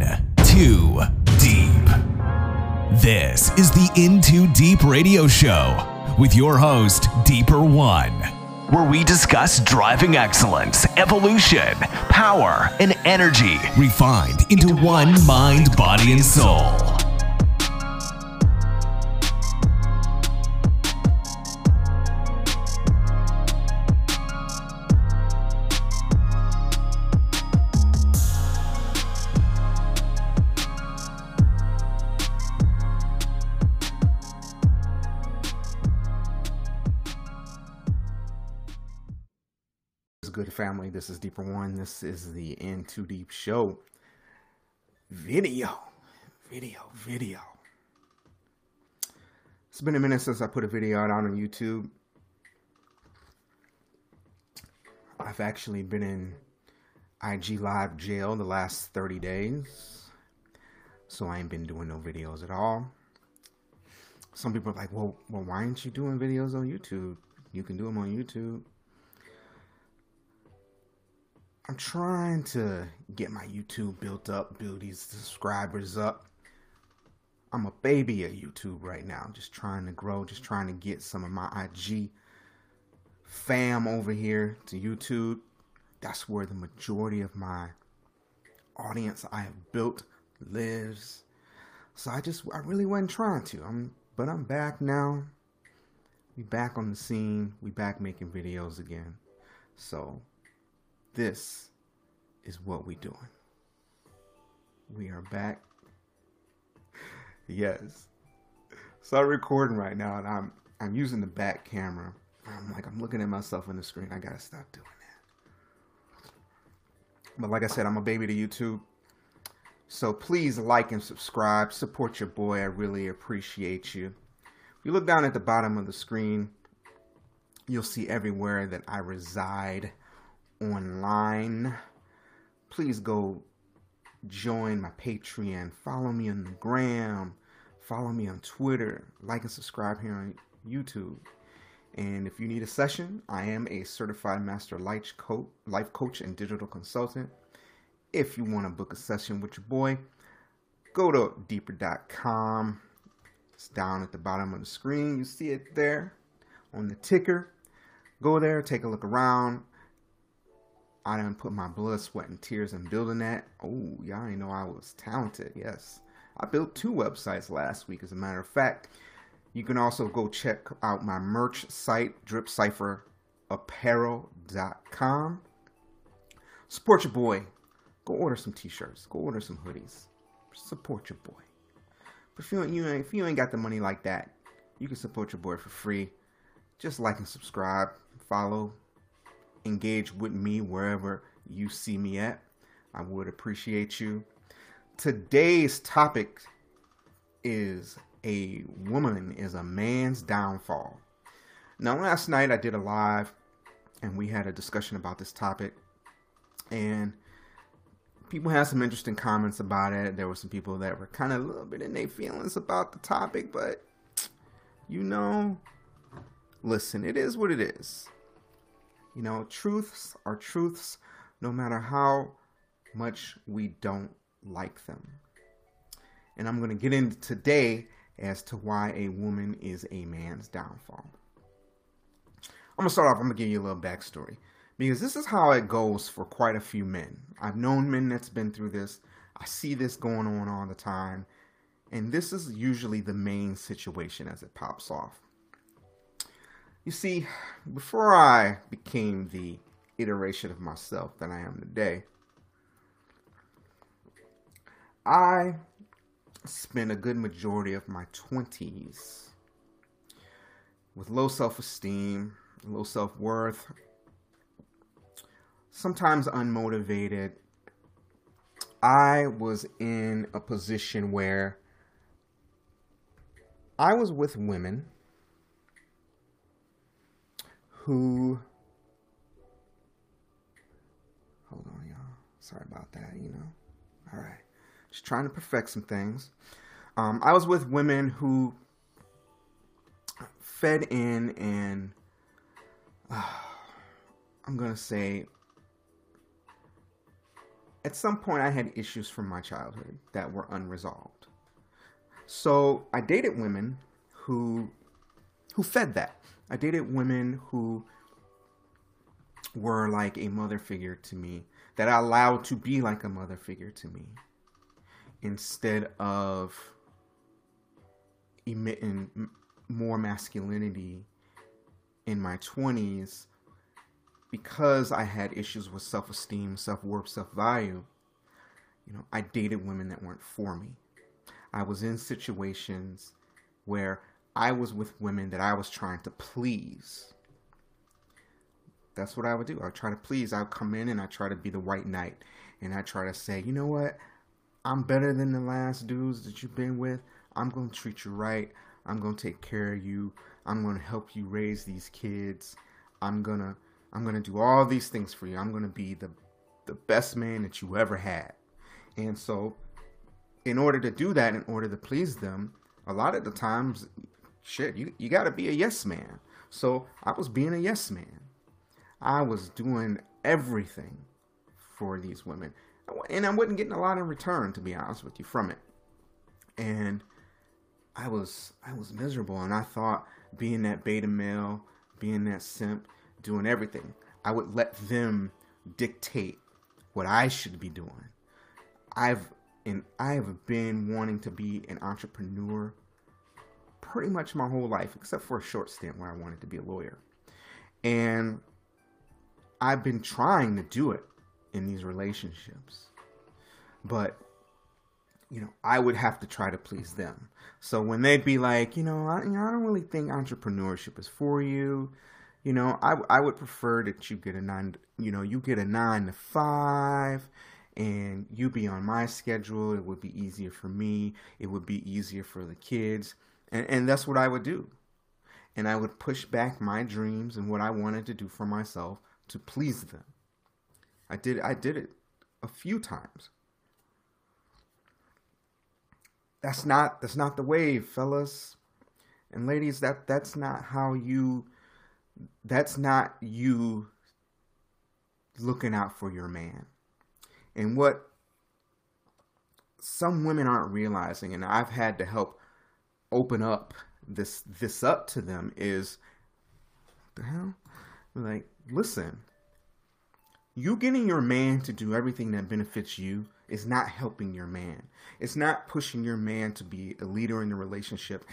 In Too Deep. This is the In Too Deep radio show with your host, Deeper One, where we discuss driving excellence, evolution, power, and energy refined into one mind, body, and soul. Family this is deeper one. This is the in too deep show. Video. Video. Video. It's been a minute since i put a video out on youtube. I've actually been in ig live jail the last 30 days so i ain't been doing no videos at all. Some people are like well well why aren't you doing videos on youtube? You can do them on youtube I'm trying to get my YouTube built up, build these subscribers up. I'm a baby at YouTube right now. I'm just trying to grow, just trying to get some of my IG fam over here to YouTube. That's where the majority of my audience I have built lives. So I just I really wasn't trying to. I'm but I'm back now. We back on the scene. We back making videos again. So this is what we doing. We are back. Yes. So I'm recording right now and I'm I'm using the back camera. I'm like I'm looking at myself on the screen. I gotta stop doing that. But like I said, I'm a baby to YouTube. So please like and subscribe. Support your boy. I really appreciate you. If you look down at the bottom of the screen, you'll see everywhere that I reside online, please go join my Patreon. Follow me on the gram. Follow me on Twitter. Like and subscribe here on YouTube. And if you need a session, I am a certified master life coach and digital consultant. If you want to book a session with your boy, go to deeper.com. It's down at the bottom of the screen. You see it there on the ticker. Go there, take a look around. I didn't put my blood, sweat, and tears in building that. Oh, y'all didn't know I was talented. Yes. I built two websites last week, as a matter of fact. You can also go check out my merch site, dripcypherapparel.com. Support your boy. Go order some t-shirts. Go order some hoodies. Support your boy. But if you, ain't, if you ain't got the money like that, you can support your boy for free. Just like and subscribe, follow, engage with me wherever you see me at. I would appreciate you. Today's topic is a woman is a man's downfall. Now, last night I did a live and we had a discussion about this topic, and people had some interesting comments about it. There were some people that were kind of a little bit in their feelings about the topic, but you know, listen, it is what it is. You know, truths are truths no matter how much we don't like them. And I'm going to get into today as to why a woman is a man's downfall. I'm going to start off, I'm going to give you a little backstory because this is how it goes for quite a few men. I've known men that's been through this. I see this going on all the time. And this is usually the main situation as it pops off. You see, before I became the iteration of myself that I am today, I spent a good majority of my 20s with low self esteem, low self worth, sometimes unmotivated. I was in a position where I was with women who hold on y'all sorry about that you know all right just trying to perfect some things um, i was with women who fed in and uh, i'm gonna say at some point I had issues from my childhood that were unresolved. So I dated women who who fed that. I dated women who were like a mother figure to me that I allowed to be like a mother figure to me instead of emitting more masculinity in my 20s because I had issues with self-esteem, self-worth, self-value. You know, I dated women that weren't for me. I was in situations where I was with women that I was trying to please. That's what I would do. I would try to please. I would come in and I try to be the white knight. And I try to say, you know what? I'm better than the last dudes that you've been with. I'm going to treat you right. I'm going to take care of you. I'm going to help you raise these kids. I'm going to I'm going to do all these things for you. I'm going to be the the best man that you ever had. And so in order to do that, in order to please them, a lot of the times shit, you you got to be a yes man. So I was being a yes man. I was doing everything for these women and I wasn't getting a lot in return, to be honest with you, from it. And I was I was miserable, and I thought being that beta male, being that simp, doing everything, I would let them dictate what I should be doing. I've and I have been wanting to be an entrepreneur pretty much my whole life, except for a short stint where I wanted to be a lawyer. And I've been trying to do it in these relationships. But you know, I would have to try to please them. So when they'd be like, you know, I, you know, I don't really think entrepreneurship is for you. You know, I, I would prefer that you get a nine, you know, you get a nine to five and you be on my schedule. It would be easier for me. It would be easier for the kids. And, and that's what I would do. And I would push back my dreams and what I wanted to do for myself to please them. I did I did it a few times. That's not that's not the way, fellas and ladies. That that's not how you. That's not you looking out for your man. And what some women aren't realizing, and I've had to help open up this this up to them is the hell? Like, listen, you getting your man to do everything that benefits you is not helping your man. It's not pushing your man to be a leader in the relationship.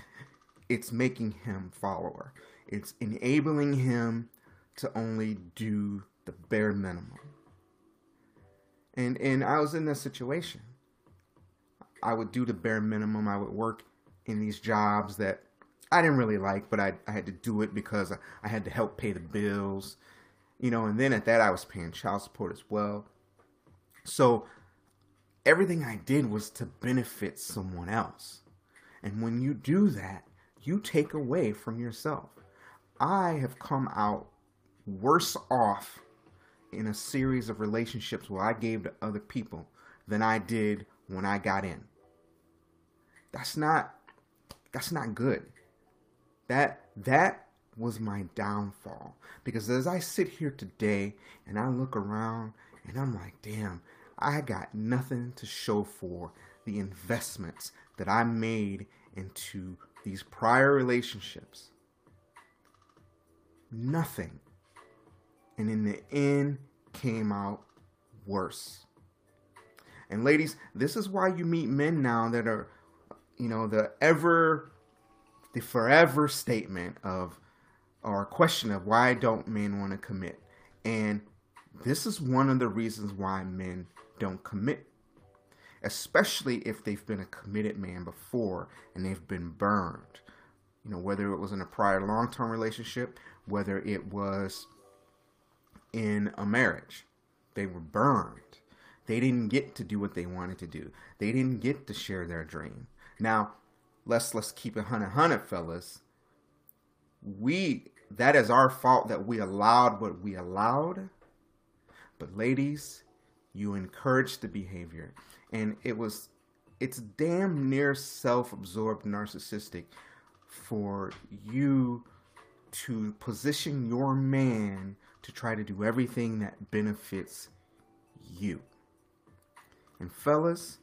It's making him follower. It's enabling him to only do the bare minimum. And and I was in that situation. I would do the bare minimum. I would work in these jobs that I didn't really like, but I, I had to do it because I had to help pay the bills you know, and then at that I was paying child support as well. So everything I did was to benefit someone else. And when you do that, you take away from yourself. I have come out worse off in a series of relationships where I gave to other people than I did when I got in. That's not that's not good. That that was my downfall. Because as I sit here today and I look around and I'm like, damn, I got nothing to show for the investments that I made into these prior relationships. Nothing. And in the end, came out worse. And ladies, this is why you meet men now that are, you know, the ever, the forever statement of or question of why don't men want to commit? And this is one of the reasons why men don't commit. Especially if they've been a committed man before and they've been burned. You know, whether it was in a prior long term relationship, whether it was in a marriage. They were burned. They didn't get to do what they wanted to do. They didn't get to share their dream. Now, let's let's keep it hundred hundred, fellas. We that is our fault that we allowed what we allowed. But ladies, you encouraged the behavior. And it was it's damn near self-absorbed narcissistic for you to position your man to try to do everything that benefits you. And fellas,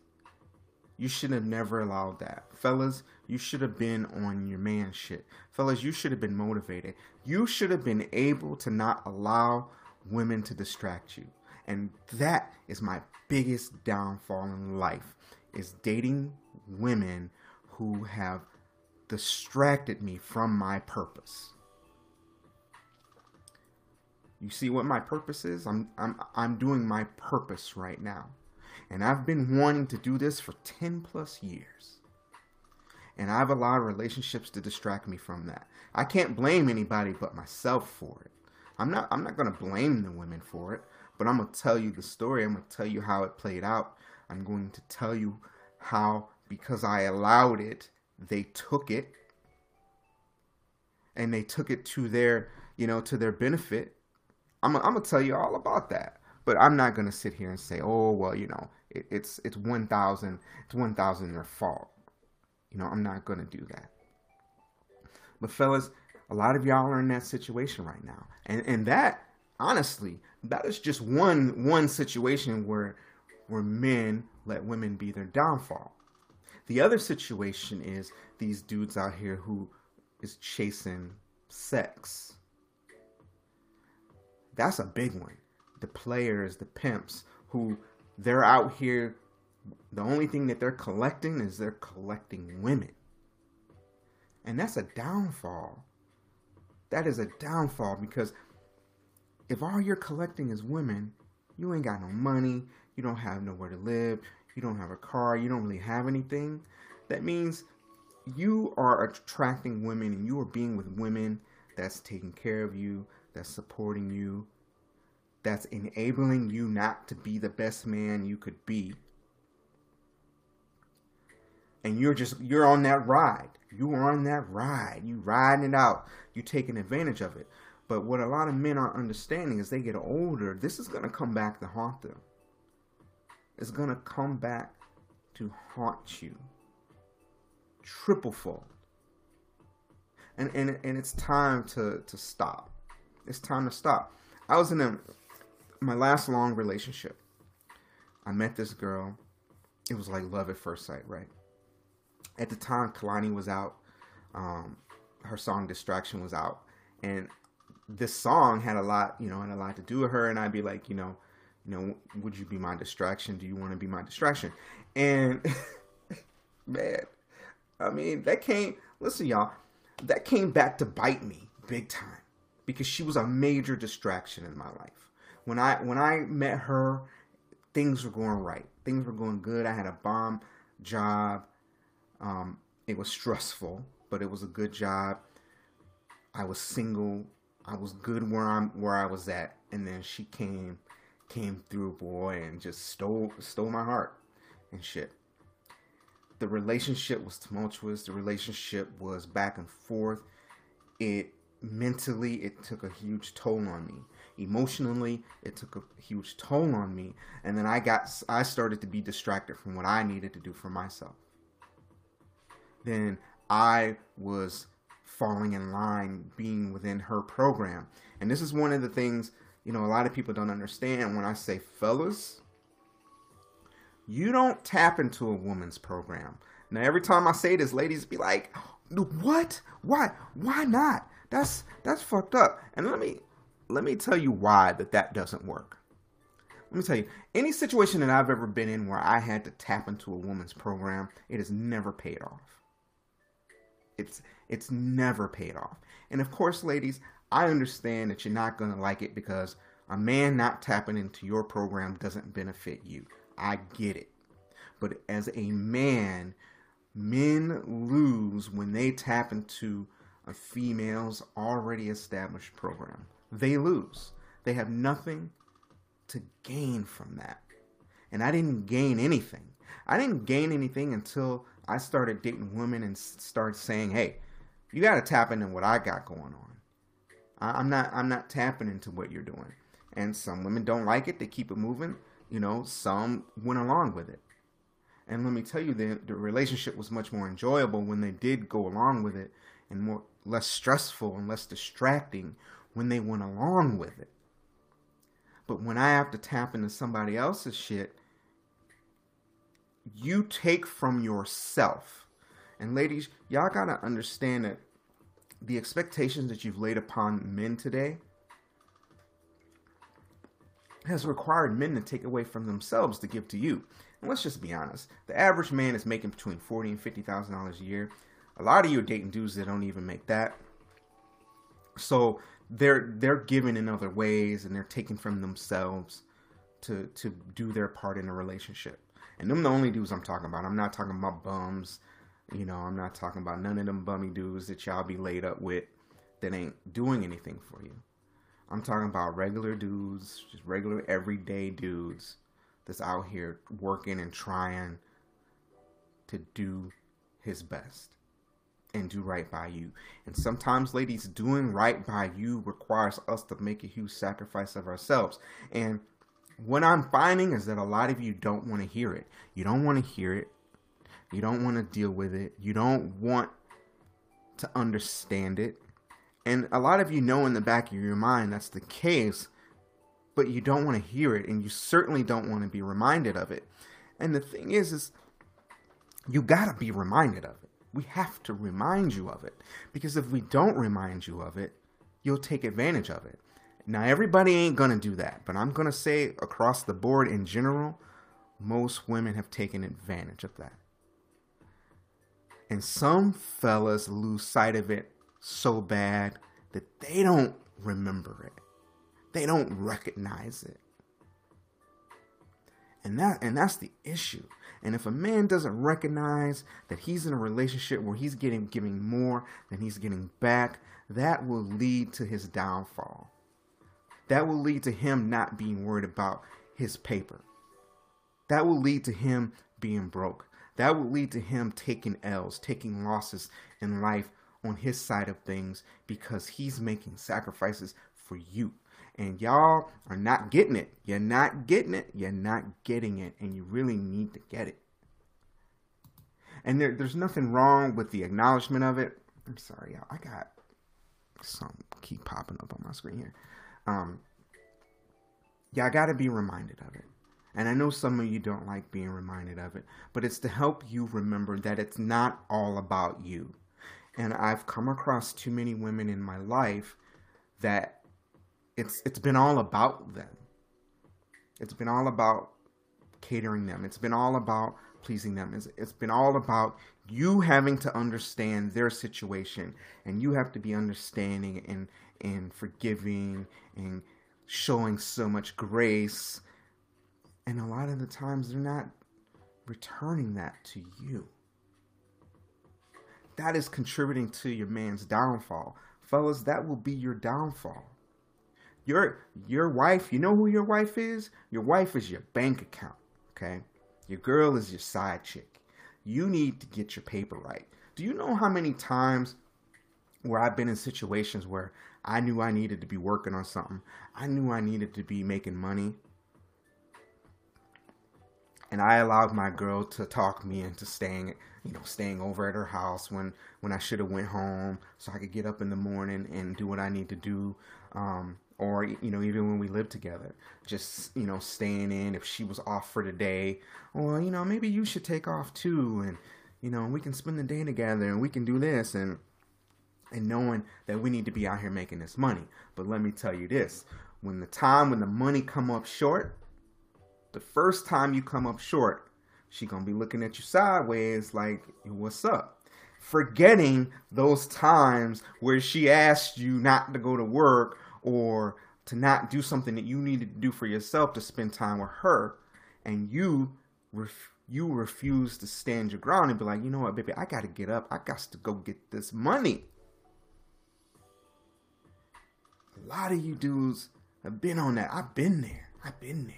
you should have never allowed that. Fellas, you should have been on your man shit. Fellas, you should have been motivated. You should have been able to not allow women to distract you. And that is my biggest downfall in life is dating women who have distracted me from my purpose. You see what my purpose is? I'm I'm I'm doing my purpose right now. And I've been wanting to do this for 10 plus years. And I've allowed relationships to distract me from that. I can't blame anybody but myself for it. I'm not I'm not going to blame the women for it, but I'm going to tell you the story. I'm going to tell you how it played out. I'm going to tell you how because I allowed it, they took it and they took it to their, you know, to their benefit I'm, I'm gonna tell you all about that. But I'm not gonna sit here and say, oh well, you know, it, it's it's one thousand, it's one thousand their fault. You know, I'm not gonna do that. But fellas, a lot of y'all are in that situation right now, and and that honestly, that is just one one situation where where men let women be their downfall. The other situation is these dudes out here who is chasing sex that's a big one. The players, the pimps, who they're out here. The only thing that they're collecting is they're collecting women. And that's a downfall. That is a downfall because if all you're collecting is women, you ain't got no money, you don't have nowhere to live, you don't have a car, you don't really have anything. That means you are attracting women and you are being with women that's taking care of you, that's supporting you, that's enabling you not to be the best man you could be. And you're just you're on that ride. You are on that ride. You riding it out. You're taking advantage of it. But what a lot of men aren't understanding is they get older, this is gonna come back to haunt them. It's gonna come back to haunt you. Triple fold. And and and it's time to to stop it's time to stop. I was in a my last long relationship. I met this girl. It was like love at first sight, right? At the time, Kehlani was out. Um, her song "Distraction" was out, and this song had a lot, you know, and a lot to do with her. And I'd be like, you know, you know, would you be my distraction? Do you want to be my distraction? And man, I mean, that came. Listen, y'all, that came back to bite me big time because she was a major distraction in my life. When I when I met her, things were going right. Things were going good. I had a bomb job. Um, it was stressful, but it was a good job. I was single. I was good where I'm where I was at, and then she came came through, boy, and just stole stole my heart and shit. The relationship was tumultuous. The relationship was back and forth. It mentally it took a huge toll on me emotionally it took a huge toll on me and then i got i started to be distracted from what i needed to do for myself. Then i was falling in line being within her program. And this is one of the things you know a lot of people don't understand when i say fellas you don't tap into a woman's program. Now every time i say this ladies be like what? Why? Why not? That's that's fucked up. And let me let me tell you why that that doesn't work. Let me tell you, any situation that I've ever been in where I had to tap into a woman's program, it has never paid off. It's it's never paid off. And of course, ladies, I understand that you're not going to like it because a man not tapping into your program doesn't benefit you. I get it. But as a man, men lose when they tap into a female's already established program. They lose. They have nothing to gain from that. And I didn't gain anything. I didn't gain anything until I started dating women and started saying, "Hey, you got to tap into what I got going on." I'm not. I'm not tapping into what you're doing. And some women don't like it. They keep it moving. You know, some went along with it. And let me tell you, the the relationship was much more enjoyable when they did go along with it, and more less stressful and less distracting when they went along with it. But when I have to tap into somebody else's shit, you take from yourself. And ladies, y'all gotta understand that the expectations that you've laid upon men today has required men to take away from themselves to give to you. And let's just be honest. The average man is making between forty and fifty thousand dollars a year. A lot of you are dating dudes that don't even make that. So they're they're giving in other ways and they're taking from themselves to to do their part in a relationship. And them the only dudes I'm talking about. I'm not talking about bums. You know, I'm not talking about none of them bummy dudes that y'all be laid up with that ain't doing anything for you. I'm talking about regular dudes, just regular everyday dudes that's out here working and trying to do his best and do right by you. And sometimes, ladies, doing right by you requires us to make a huge sacrifice of ourselves. And what I'm finding is that a lot of you don't want to hear it. You don't want to hear it. You don't want to deal with it. You don't want to understand it. And a lot of you know in the back of your mind that's the case, but you don't want to hear it and you certainly don't want to be reminded of it. And the thing is is you got to be reminded of it. We have to remind you of it because if we don't remind you of it, you'll take advantage of it. Now, everybody ain't gonna do that, but I'm gonna say across the board in general, most women have taken advantage of that. And some fellas lose sight of it so bad that they don't remember it. They don't recognize it. And that and that's the issue. And if a man doesn't recognize that he's in a relationship where he's getting giving more than he's getting back, that will lead to his downfall that will lead to him not being worried about his paper. That will lead to him being broke. That will lead to him taking L's, taking losses in life on his side of things because he's making sacrifices for you. And y'all are not getting it. You're not getting it. You're not getting it. And you really need to get it. And there, there's nothing wrong with the acknowledgement of it. I'm sorry, y'all. I got some keep popping up on my screen here. Um, I got to be reminded of it. And I know some of you don't like being reminded of it, but it's to help you remember that it's not all about you. And I've come across too many women in my life that it's it's been all about them. It's been all about catering them. It's been all about pleasing them. It's, it's been all about you having to understand their situation and you have to be understanding and and forgiving and showing so much grace. And a lot of the times they're not returning that to you. That is contributing to your man's downfall. Fellas, that will be your downfall. Your your wife, you know who your wife is? Your wife is your bank account, okay? Your girl is your side chick. You need to get your paper right. Do you know how many times where I've been in situations where I knew I needed to be working on something. I knew I needed to be making money. And I allowed my girl to talk me into staying, you know, staying over at her house when when I should have went home so I could get up in the morning and do what I need to do. Um, or you know, even when we lived together, just you know, staying in if she was off for the day, well you know, maybe you should take off too, and you know, we can spend the day together and we can do this and and knowing that we need to be out here making this money. But let me tell you this, when the time when the money come up short, the first time you come up short, she to be looking at you sideways like, "What's up?" Forgetting those times where she asked you not to go to work or to not do something that you needed to do for yourself to spend time with her and you ref- you refuse to stand your ground and be like, you know what, baby, I got to get up. I got to go get this money. A lot of you dudes have been on that. I've been there. I've been there.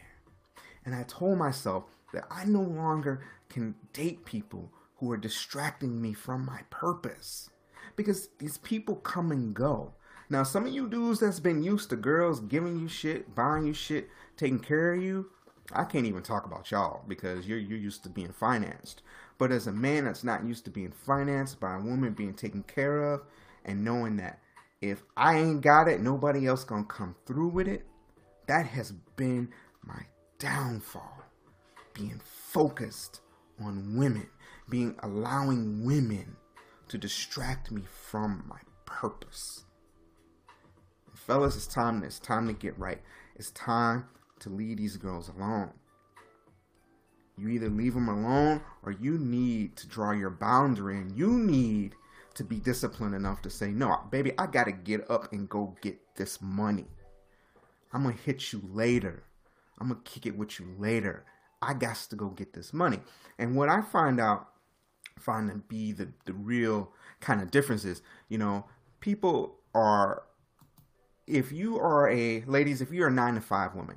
And I told myself that I no longer can date people who are distracting me from my purpose. Because these people come and go. Now, some of you dudes that's been used to girls giving you shit, buying you shit, taking care of you, I can't even talk about y'all because you're you're used to being financed. But as a man that's not used to being financed by a woman being taken care of and knowing that if I ain't got it, nobody else gonna come through with it. That has been my downfall. Being focused on women, being allowing women to distract me from my purpose. Fellas, it's time. It's time to get right. It's time to leave these girls alone. You either leave them alone or you need to draw your boundary and you need to be disciplined enough to say, no, baby, I got to get up and go get this money. I'm going to hit you later. I'm going to kick it with you later. I got to go get this money. And what I find out, find to be the, the real kind of difference is, you know, people are, if you are a, ladies, if you're a nine to five woman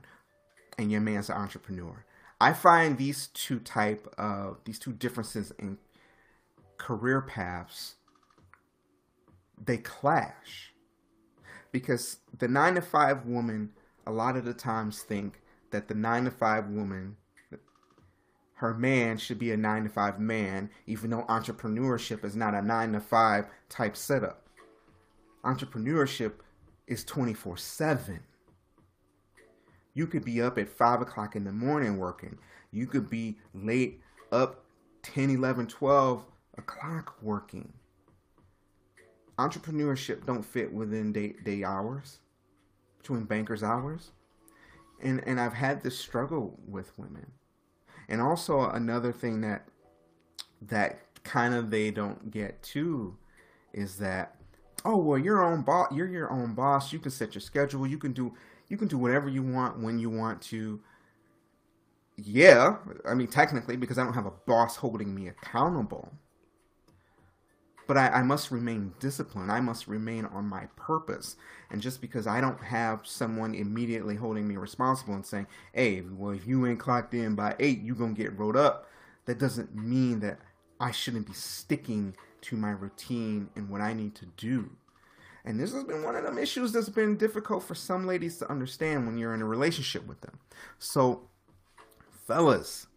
and your man's an entrepreneur, I find these two type of, these two differences in career paths they clash. Because the nine to five woman a lot of the times think that the nine to five woman her man should be a nine to five man even though entrepreneurship is not a nine to five type setup. Entrepreneurship is 24 7 you could be up at 5 o'clock in the morning working. You could be late up 10 11 12 o'clock working. Entrepreneurship don't fit within day, day hours between bankers hours. And and i've had this struggle with women. And also another thing that that kind of they don't get too is that oh well you're own boss you're your own boss you can set your schedule you can do you can do whatever you want when you want to yeah i mean technically because i don't have a boss holding me accountable but I, I, must remain disciplined. I must remain on my purpose. And just because I don't have someone immediately holding me responsible and saying, hey, well, if you ain't clocked in by eight, you're going to get rolled up, that doesn't mean that I shouldn't be sticking to my routine and what I need to do. And this has been one of them issues that's been difficult for some ladies to understand when you're in a relationship with them. So, fellas,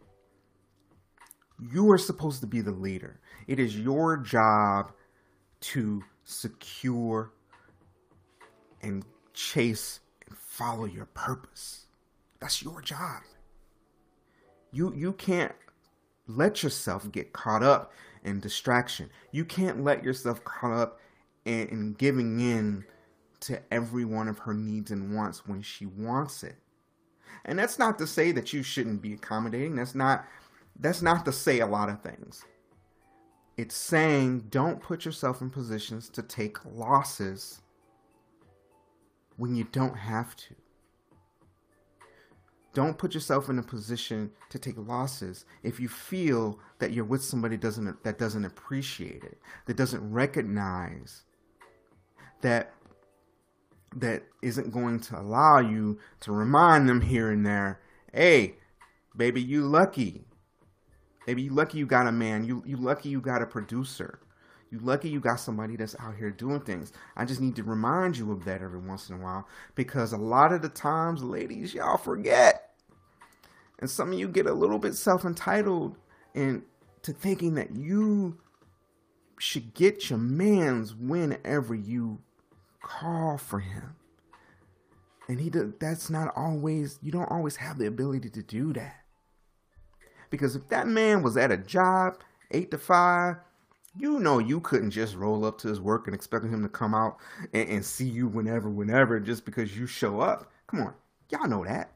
you are supposed to be the leader. It is your job to secure and chase and follow your purpose. That's your job. You you can't let yourself get caught up in distraction. You can't let yourself caught up in, in giving in to every one of her needs and wants when she wants it. And that's not to say that you shouldn't be accommodating. That's not that's not to say a lot of things. It's saying don't put yourself in positions to take losses when you don't have to. Don't put yourself in a position to take losses if you feel that you're with somebody doesn't that doesn't appreciate it, that doesn't recognize that that isn't going to allow you to remind them here and there, hey, baby, you lucky. Maybe you lucky you got a man. You you lucky you got a producer. You lucky you got somebody that's out here doing things. I just need to remind you of that every once in a while because a lot of the times, ladies, y'all forget. And some of you get a little bit self-entitled and to thinking that you should get your man's whenever you call for him. And he does, that's not always you don't always have the ability to do that. Because if that man was at a job, eight to five, you know you couldn't just roll up to his work and expect him to come out and, and see you whenever, whenever, just because you show up. Come on, y'all know that.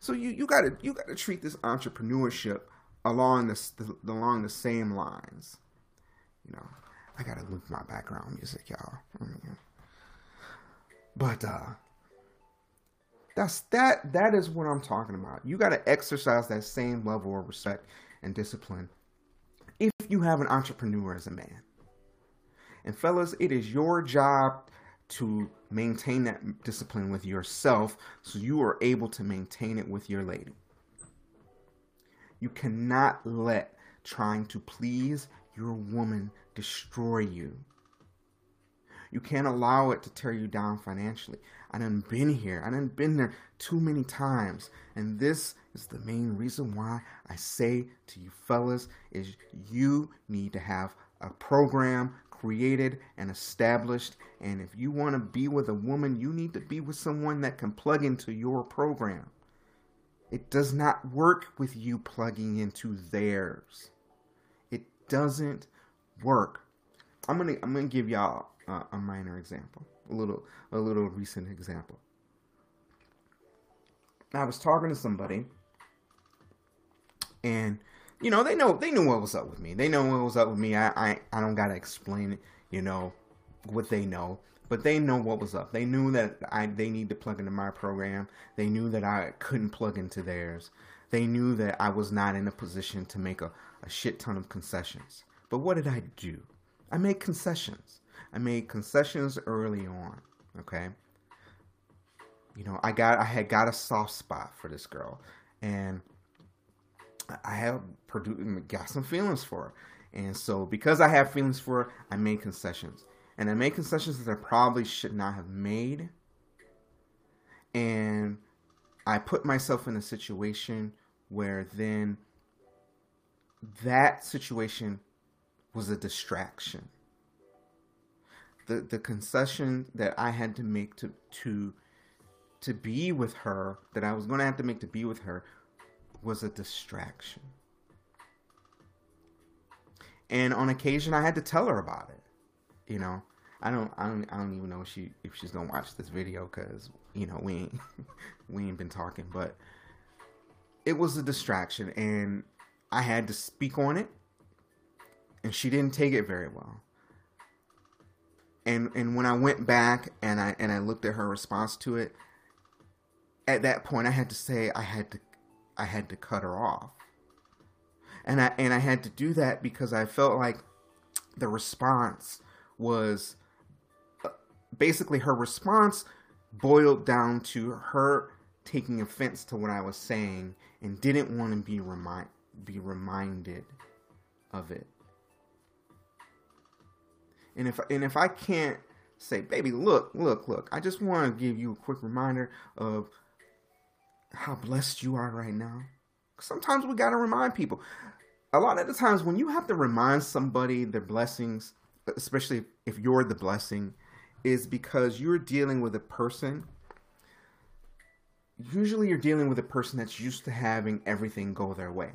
So you, you gotta you gotta treat this entrepreneurship along the, the along the same lines. You know, I gotta loop my background music, y'all. But uh, that's that that is what I'm talking about. You got to exercise that same level of respect and discipline if you have an entrepreneur as a man. And fellas, it is your job to maintain that discipline with yourself so you are able to maintain it with your lady. You cannot let trying to please your woman destroy you. You can't allow it to tear you down financially. I done been here. I done been there too many times. And this is the main reason why I say to you fellas is you need to have a program created and established. And if you want to be with a woman, you need to be with someone that can plug into your program. It does not work with you plugging into theirs. It doesn't work. I'm gonna I'm gonna give y'all a minor example, a little a little recent example. I was talking to somebody, and you know they know they knew what was up with me. They know what was up with me. I I, I don't gotta explain it. You know what they know but they know what was up. They knew that I they need to plug into my program. They knew that I couldn't plug into theirs. They knew that I was not in a position to make a, a shit ton of concessions. But what did I do? I made concessions. I made concessions early on. Okay. You know, I got I had got a soft spot for this girl, and I have produced got some feelings for her. And so because I have feelings for her, I made concessions and I made concessions that I probably should not have made. And I put myself in a situation where then that situation was a distraction. The the concession that I had to make to to to be with her, that I was going to have to make to be with her was a distraction. And on occasion I had to tell her about it you know, I don't, I don't, I don't even know if she if she's gonna watch this video because you know we ain't we ain't been talking, but it was a distraction, and I had to speak on it, and she didn't take it very well. And and when I went back and I and I looked at her response to it, at that point I had to say I had to I had to cut her off. And I and I had to do that because I felt like the response was basically her response boiled down to her taking offense to what I was saying and didn't want to be remind be reminded of it. And if and if I can't say, baby, look, look, look, I just want to give you a quick reminder of how blessed you are right now. Sometimes we got to remind people. A lot of the times when you have to remind somebody their blessings, especially if you're the blessing, is because you're dealing with a person. Usually, you're dealing with a person that's used to having everything go their way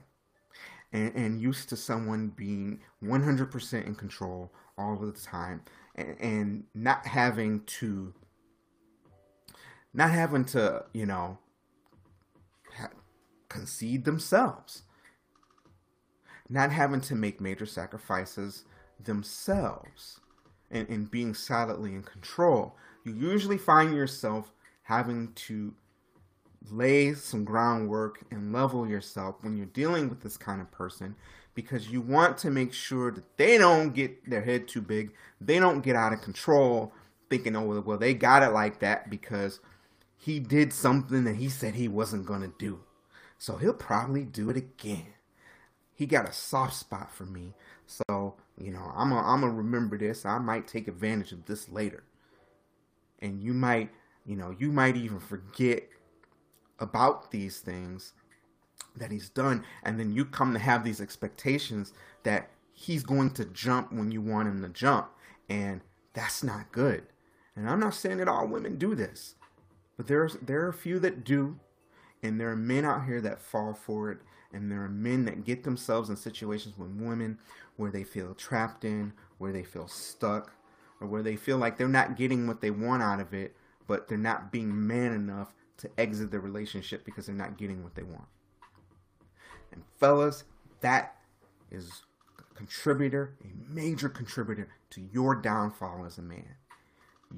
and, and used to someone being 100% in control all of the time and, and not having to, not having to, you know, concede themselves, not having to make major sacrifices themselves. And, and being silently in control, you usually find yourself having to lay some groundwork and level yourself when you're dealing with this kind of person. Because you want to make sure that they don't get their head too big, they don't get out of control. Thinking, oh, well, they got it like that because he did something that he said he wasn't going to do. So he'll probably do it again. He got a soft spot for me. So you know, I'm I'm gonna remember this. I might take advantage of this later. And you might, you know, you might even forget about these things that he's done and then you come to have these expectations that he's going to jump when you want him to jump and that's not good. And I'm not saying that all women do this, but there's there are a few that do and there are men out here that fall for it and there are men that get themselves in situations with women where they feel trapped in, where they feel stuck, or where they feel like they're not getting what they want out of it, but they're not being man enough to exit the relationship because they're not getting what they want. And fellas, that is a contributor, a major contributor to your downfall as a man.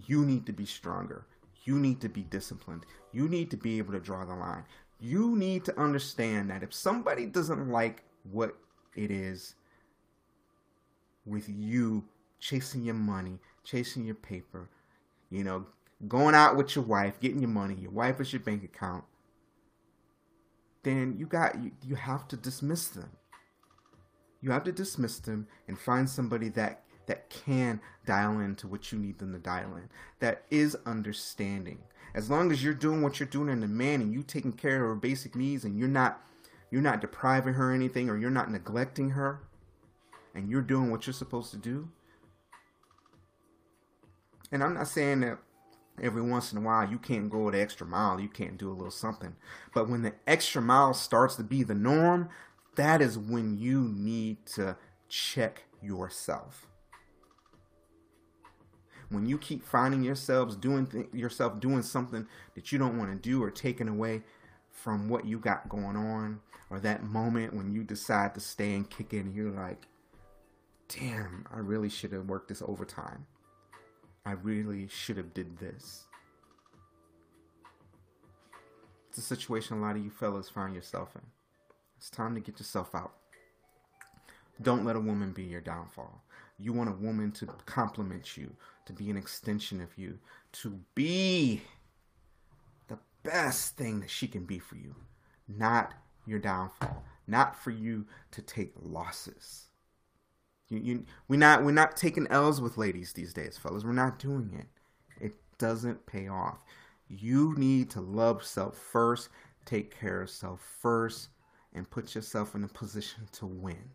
You need to be stronger. You need to be disciplined. You need to be able to draw the line you need to understand that if somebody doesn't like what it is with you chasing your money, chasing your paper, you know, going out with your wife, getting your money, your wife is your bank account, then you got you, you have to dismiss them. You have to dismiss them and find somebody that that can dial into what you need them to dial in. That is understanding. As long as you're doing what you're doing in the man and you taking care of her basic needs and you're not you're not depriving her anything or you're not neglecting her and you're doing what you're supposed to do. And i'm not saying that every once in a while you can't go the extra mile you can't do a little something. But when the extra mile starts to be the norm that is when you need to check yourself when you keep finding yourselves doing th- yourself doing something that you don't want to do or taking away from what you got going on or that moment when you decide to stay and kick in and you're like damn i really should have worked this overtime I really should have did this. It's a situation a lot of you fellas find yourself in. It's time to get yourself out. Don't let a woman be your downfall. You want a woman to compliment you, to be an extension of you, to be the best thing that she can be for you, not your downfall, not for you to take losses. You, you, we're not we're not taking L's with ladies these days, fellas. We're not doing it. It doesn't pay off. You need to love self first, take care of self first, and put yourself in a position to win.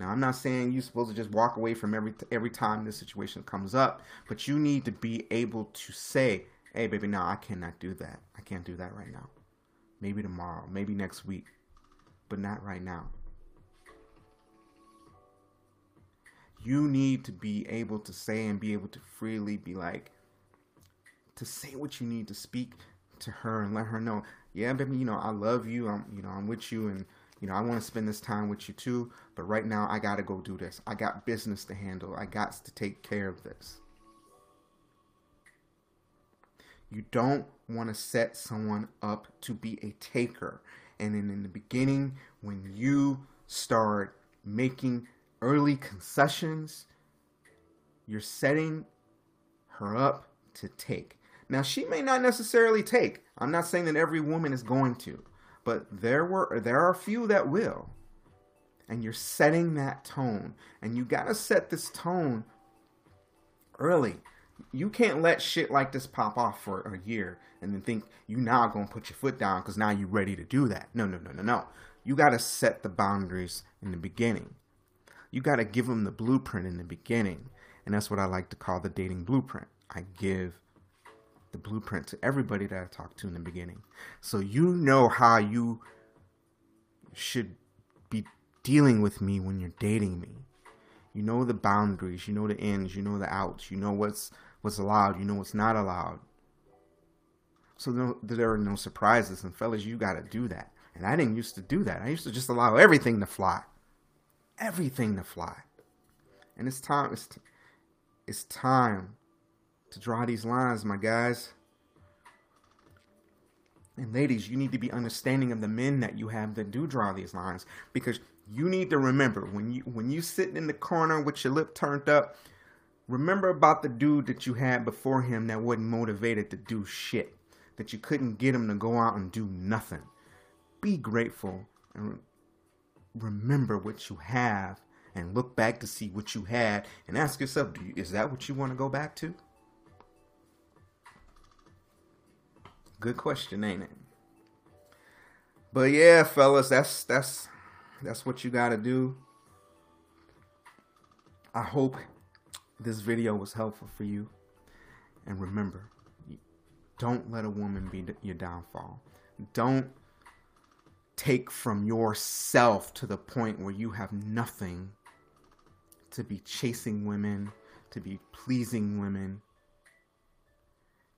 Now, I'm not saying you're supposed to just walk away from every every time this situation comes up, but you need to be able to say, "Hey, baby, no, I cannot do that. I can't do that right now. Maybe tomorrow, maybe next week." but not right now. You need to be able to say and be able to freely be like, to say what you need to speak to her and let her know, yeah, baby, you know, I love you. I'm, you know, I'm with you and, you know, I want to spend this time with you too. But right now, I got to go do this. I got business to handle. I got to take care of this. You don't want to set someone up to be a taker and then in the beginning, when you start making early concessions, you're setting her up to take. Now, she may not necessarily take. I'm not saying that every woman is going to, but there were there are few that will. And you're setting that tone, and you got to set this tone early you can't let shit like this pop off for a year and then think you're now gonna put your foot down because now you're ready to do that. No, no, no, no, no. You gotta set the boundaries in the beginning. You gotta give them the blueprint in the beginning, and that's what I like to call the dating blueprint. I give the blueprint to everybody that I talked to in the beginning, so you know how you should be dealing with me when you're dating me. You know the boundaries, you know the ins, you know the outs, you know what's what's allowed, you know what's not allowed. So no, there are no surprises, and fellas, you got to do that. And I didn't used to do that. I used to just allow everything to fly, everything to fly. And it's time. It's, it's time to draw these lines, my guys. And ladies, you need to be understanding of the men that you have that do draw these lines because you need to remember when you when you sitting in the corner with your lip turned up, Remember about the dude that you had before him that wasn't motivated to do shit, that you couldn't get him to go out and do nothing. Be grateful and remember what you have and look back to see what you had and ask yourself, you, is that what you want to go back to? Good question, ain't it? But yeah, fellas, that's that's that's what you got to do. I hope this video was helpful for you. And remember, don't let a woman be your downfall. Don't take from yourself to the point where you have nothing to be chasing women, to be pleasing women.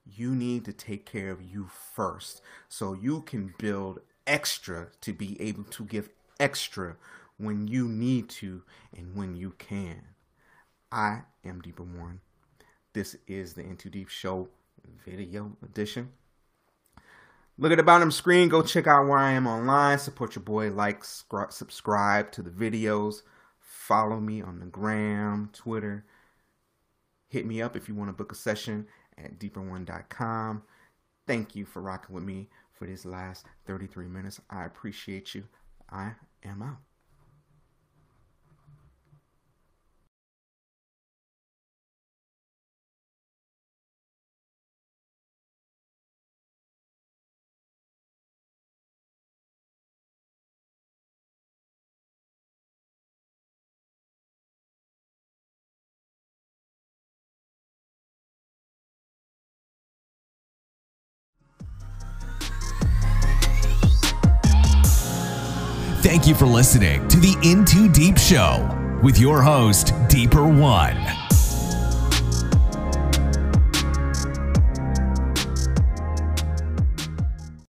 You need to take care of you first so you can build extra to be able to give extra when you need to and when you can. I am Deeper Warren. This is the In2Deep Show video edition. Look at the bottom screen. Go check out where I am online. Support your boy. Like, subscribe to the videos. Follow me on the gram, Twitter. Hit me up if you want to book a session at deeperone.com. Thank you for rocking with me for this last 33 minutes. I appreciate you. I am out. Thank you for listening to the In2Deep Show with your host, Deeper One.